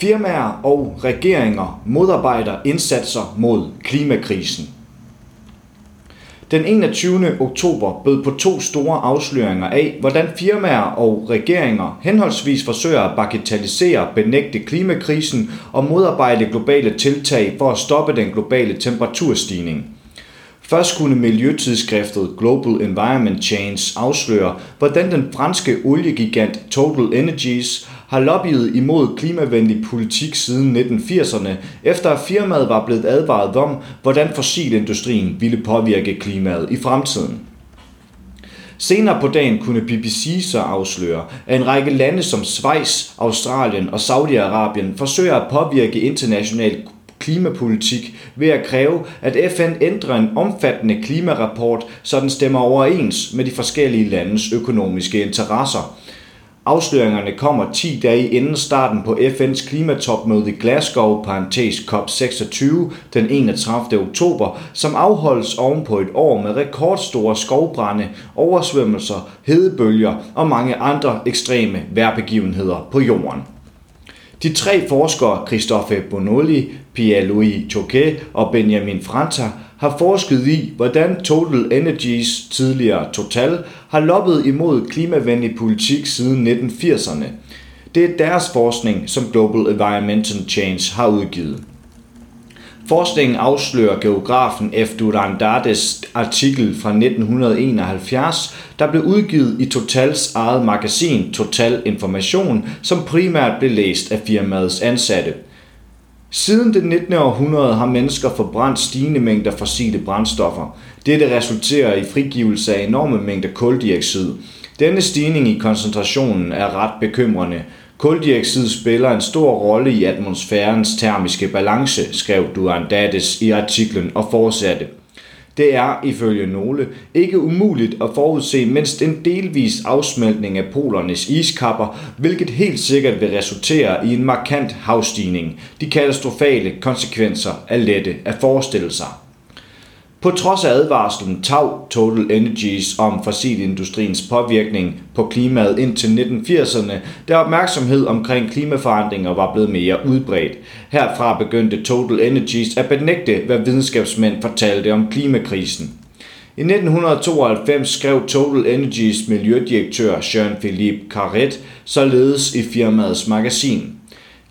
Firmaer og regeringer modarbejder indsatser mod klimakrisen. Den 21. oktober bød på to store afsløringer af, hvordan firmaer og regeringer henholdsvis forsøger at bagatellisere, benægte klimakrisen og modarbejde globale tiltag for at stoppe den globale temperaturstigning. Først kunne miljøtidsskriftet Global Environment Change afsløre, hvordan den franske oliegigant Total Energies har lobbyet imod klimavenlig politik siden 1980'erne, efter at firmaet var blevet advaret om, hvordan fossilindustrien ville påvirke klimaet i fremtiden. Senere på dagen kunne BBC så afsløre, at en række lande som Schweiz, Australien og Saudi-Arabien forsøger at påvirke international klimapolitik ved at kræve, at FN ændrer en omfattende klimarapport, så den stemmer overens med de forskellige landes økonomiske interesser. Afsløringerne kommer 10 dage inden starten på FN's klimatopmøde i Glasgow, parentes COP26, den 31. oktober, som afholdes oven på et år med rekordstore skovbrænde, oversvømmelser, hedebølger og mange andre ekstreme vejrbegivenheder på jorden. De tre forskere, Christophe Bonoli, Pierre-Louis Choquet og Benjamin Franta, har forsket i, hvordan Total Energies, tidligere Total, har loppet imod klimavenlig politik siden 1980'erne. Det er deres forskning, som Global Environmental Change har udgivet. Forskningen afslører geografen F. Durandades artikel fra 1971, der blev udgivet i Totals eget magasin Total Information, som primært blev læst af firmaets ansatte. Siden det 19. århundrede har mennesker forbrændt stigende mængder fossile brændstoffer. Dette resulterer i frigivelse af enorme mængder koldioxid. Denne stigning i koncentrationen er ret bekymrende. Koldioxid spiller en stor rolle i atmosfærens termiske balance, skrev Duandates i artiklen og fortsatte. Det er, ifølge nogle, ikke umuligt at forudse mindst en delvis afsmeltning af polernes iskapper, hvilket helt sikkert vil resultere i en markant havstigning. De katastrofale konsekvenser er lette at forestille sig. På trods af advarslen tav Total Energies om fossilindustriens påvirkning på klimaet indtil 1980'erne, da opmærksomhed omkring klimaforandringer var blevet mere udbredt. Herfra begyndte Total Energies at benægte, hvad videnskabsmænd fortalte om klimakrisen. I 1992 skrev Total Energies miljødirektør Jean-Philippe Carret således i firmaets magasin.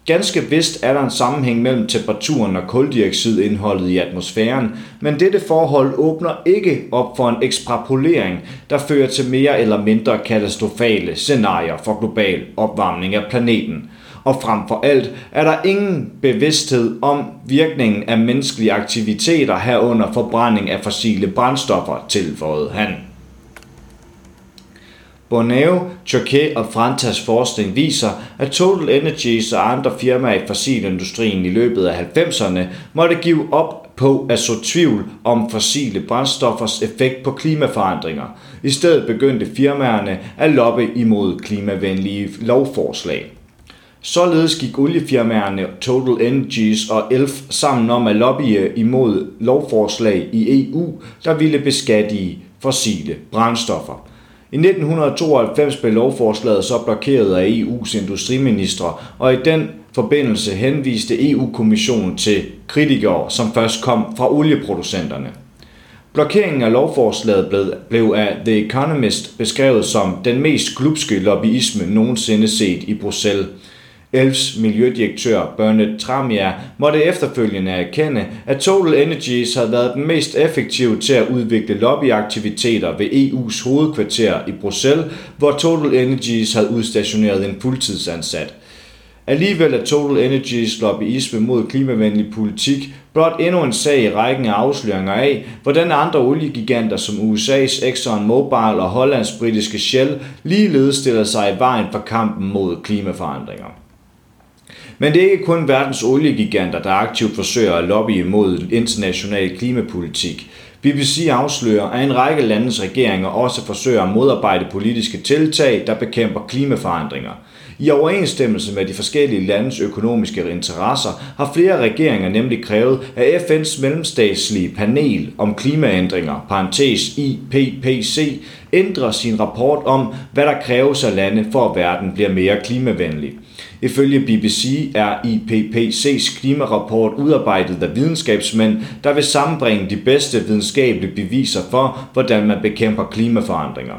Ganske vist er der en sammenhæng mellem temperaturen og koldioxidindholdet i atmosfæren, men dette forhold åbner ikke op for en ekstrapolering, der fører til mere eller mindre katastrofale scenarier for global opvarmning af planeten. Og frem for alt er der ingen bevidsthed om virkningen af menneskelige aktiviteter herunder forbrænding af fossile brændstoffer, tilføjede han. Borneo, Choquet og Frantas forskning viser, at Total Energies og andre firmaer i fossilindustrien i løbet af 90'erne måtte give op på at så tvivl om fossile brændstoffers effekt på klimaforandringer. I stedet begyndte firmaerne at loppe imod klimavenlige lovforslag. Således gik oliefirmaerne Total Energies og Elf sammen om at lobbye imod lovforslag i EU, der ville beskatte fossile brændstoffer. I 1992 blev lovforslaget så blokeret af EU's industriministre, og i den forbindelse henviste EU-kommissionen til kritikere, som først kom fra olieproducenterne. Blokeringen af lovforslaget blev af The Economist beskrevet som den mest glupske lobbyisme nogensinde set i Bruxelles – Elfs miljødirektør Bernard Tramier måtte efterfølgende erkende, at Total Energies havde været den mest effektive til at udvikle lobbyaktiviteter ved EU's hovedkvarter i Bruxelles, hvor Total Energies havde udstationeret en fuldtidsansat. Alligevel er Total Energies lobbyisme mod klimavenlig politik blot endnu en sag i rækken af afsløringer af, hvordan andre oliegiganter som USA's Exxon Mobil og Hollands britiske Shell ligeledes stiller sig i vejen for kampen mod klimaforandringer. Men det er ikke kun verdens oliegiganter, der aktivt forsøger at lobby imod international klimapolitik. BBC afslører, at en række landes regeringer også forsøger at modarbejde politiske tiltag, der bekæmper klimaforandringer. I overensstemmelse med de forskellige landes økonomiske interesser har flere regeringer nemlig krævet, at FN's mellemstatslige panel om klimaændringer, parentes IPPC, ændrer sin rapport om, hvad der kræves af lande for at verden bliver mere klimavenlig. Ifølge BBC er IPPC's klimarapport udarbejdet af videnskabsmænd, der vil sammenbringe de bedste videnskabelige beviser for, hvordan man bekæmper klimaforandringer.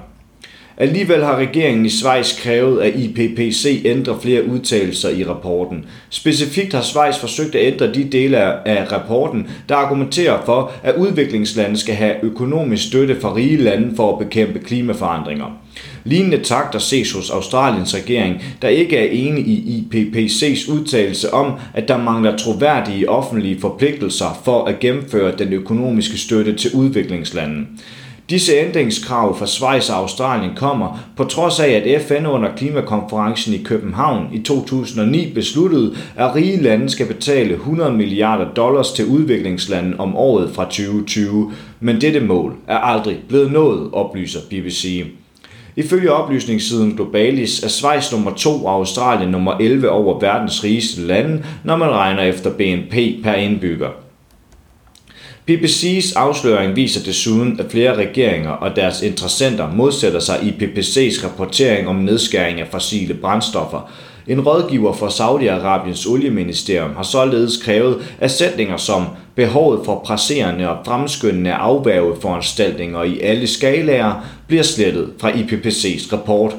Alligevel har regeringen i Schweiz krævet, at IPPC ændrer flere udtalelser i rapporten. Specifikt har Schweiz forsøgt at ændre de dele af rapporten, der argumenterer for, at udviklingslande skal have økonomisk støtte fra rige lande for at bekæmpe klimaforandringer. Lignende takter ses hos Australiens regering, der ikke er enig i IPPC's udtalelse om, at der mangler troværdige offentlige forpligtelser for at gennemføre den økonomiske støtte til udviklingslande. Disse ændringskrav fra Schweiz og Australien kommer på trods af, at FN under klimakonferencen i København i 2009 besluttede, at rige lande skal betale 100 milliarder dollars til udviklingslande om året fra 2020, men dette mål er aldrig blevet nået, oplyser BBC. Ifølge oplysningssiden Globalis er Schweiz nummer 2 og Australien nummer 11 over verdens rigeste lande, når man regner efter BNP per indbygger. PPC's afsløring viser desuden, at flere regeringer og deres interessenter modsætter sig PPC's rapportering om nedskæring af fossile brændstoffer. En rådgiver for Saudi-Arabiens olieministerium har således krævet, at sætninger som behovet for presserende og fremskyndende afværgeforanstaltninger i alle skalaer bliver slettet fra IPPC's rapport.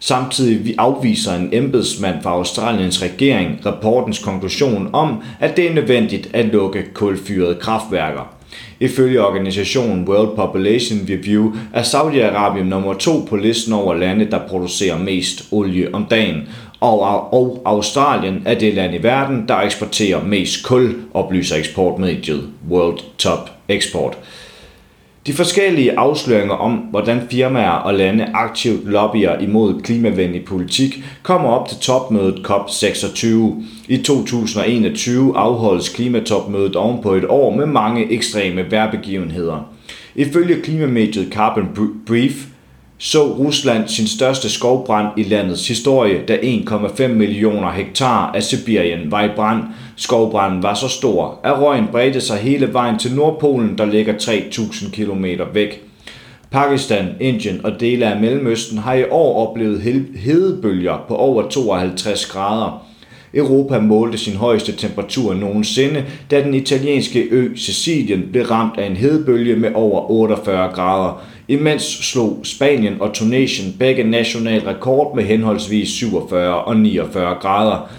Samtidig afviser en embedsmand fra Australiens regering rapportens konklusion om, at det er nødvendigt at lukke kulfyrede kraftværker. Ifølge organisationen World Population Review er Saudi-Arabien nummer to på listen over lande, der producerer mest olie om dagen, og, og Australien er det land i verden, der eksporterer mest kul, oplyser eksportmediet World Top Export. De forskellige afsløringer om, hvordan firmaer og lande aktivt lobbyer imod klimavenlig politik, kommer op til topmødet COP26. I 2021 afholdes klimatopmødet ovenpå et år med mange ekstreme værbegivenheder. Ifølge klimamediet Carbon Brief så Rusland sin største skovbrand i landets historie, da 1,5 millioner hektar af Sibirien var i brand. Skovbranden var så stor, at røgen bredte sig hele vejen til Nordpolen, der ligger 3.000 km væk. Pakistan, Indien og dele af Mellemøsten har i år oplevet hedebølger på over 52 grader. Europa målte sin højeste temperatur nogensinde, da den italienske ø Sicilien blev ramt af en hedebølge med over 48 grader. Imens slog Spanien og Tunesien begge national rekord med henholdsvis 47 og 49 grader.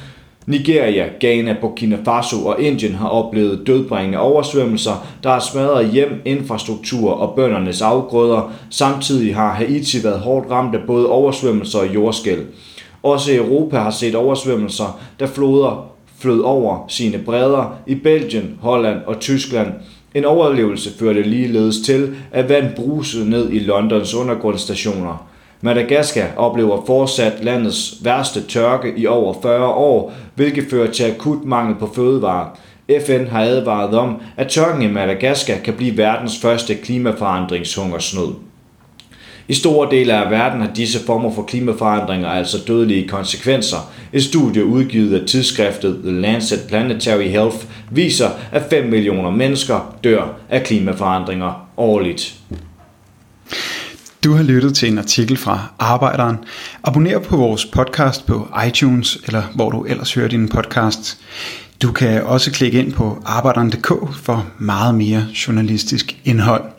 Nigeria, Ghana, Burkina Faso og Indien har oplevet dødbringende oversvømmelser, der har smadret hjem, infrastruktur og bøndernes afgrøder. Samtidig har Haiti været hårdt ramt af både oversvømmelser og jordskæl. Også Europa har set oversvømmelser, da floder flød over sine bredder i Belgien, Holland og Tyskland. En overlevelse førte ligeledes til, at vand brusede ned i Londons undergrundsstationer. Madagaskar oplever fortsat landets værste tørke i over 40 år, hvilket fører til akut mangel på fødevarer. FN har advaret om, at tørken i Madagaskar kan blive verdens første klimaforandringshungersnød. I store dele af verden har disse former for klimaforandringer altså dødelige konsekvenser. Et studie udgivet af tidsskriftet The Lancet Planetary Health viser, at 5 millioner mennesker dør af klimaforandringer årligt. Du har lyttet til en artikel fra Arbejderen. Abonner på vores podcast på iTunes, eller hvor du ellers hører din podcast. Du kan også klikke ind på arbejderen.dk for meget mere journalistisk indhold.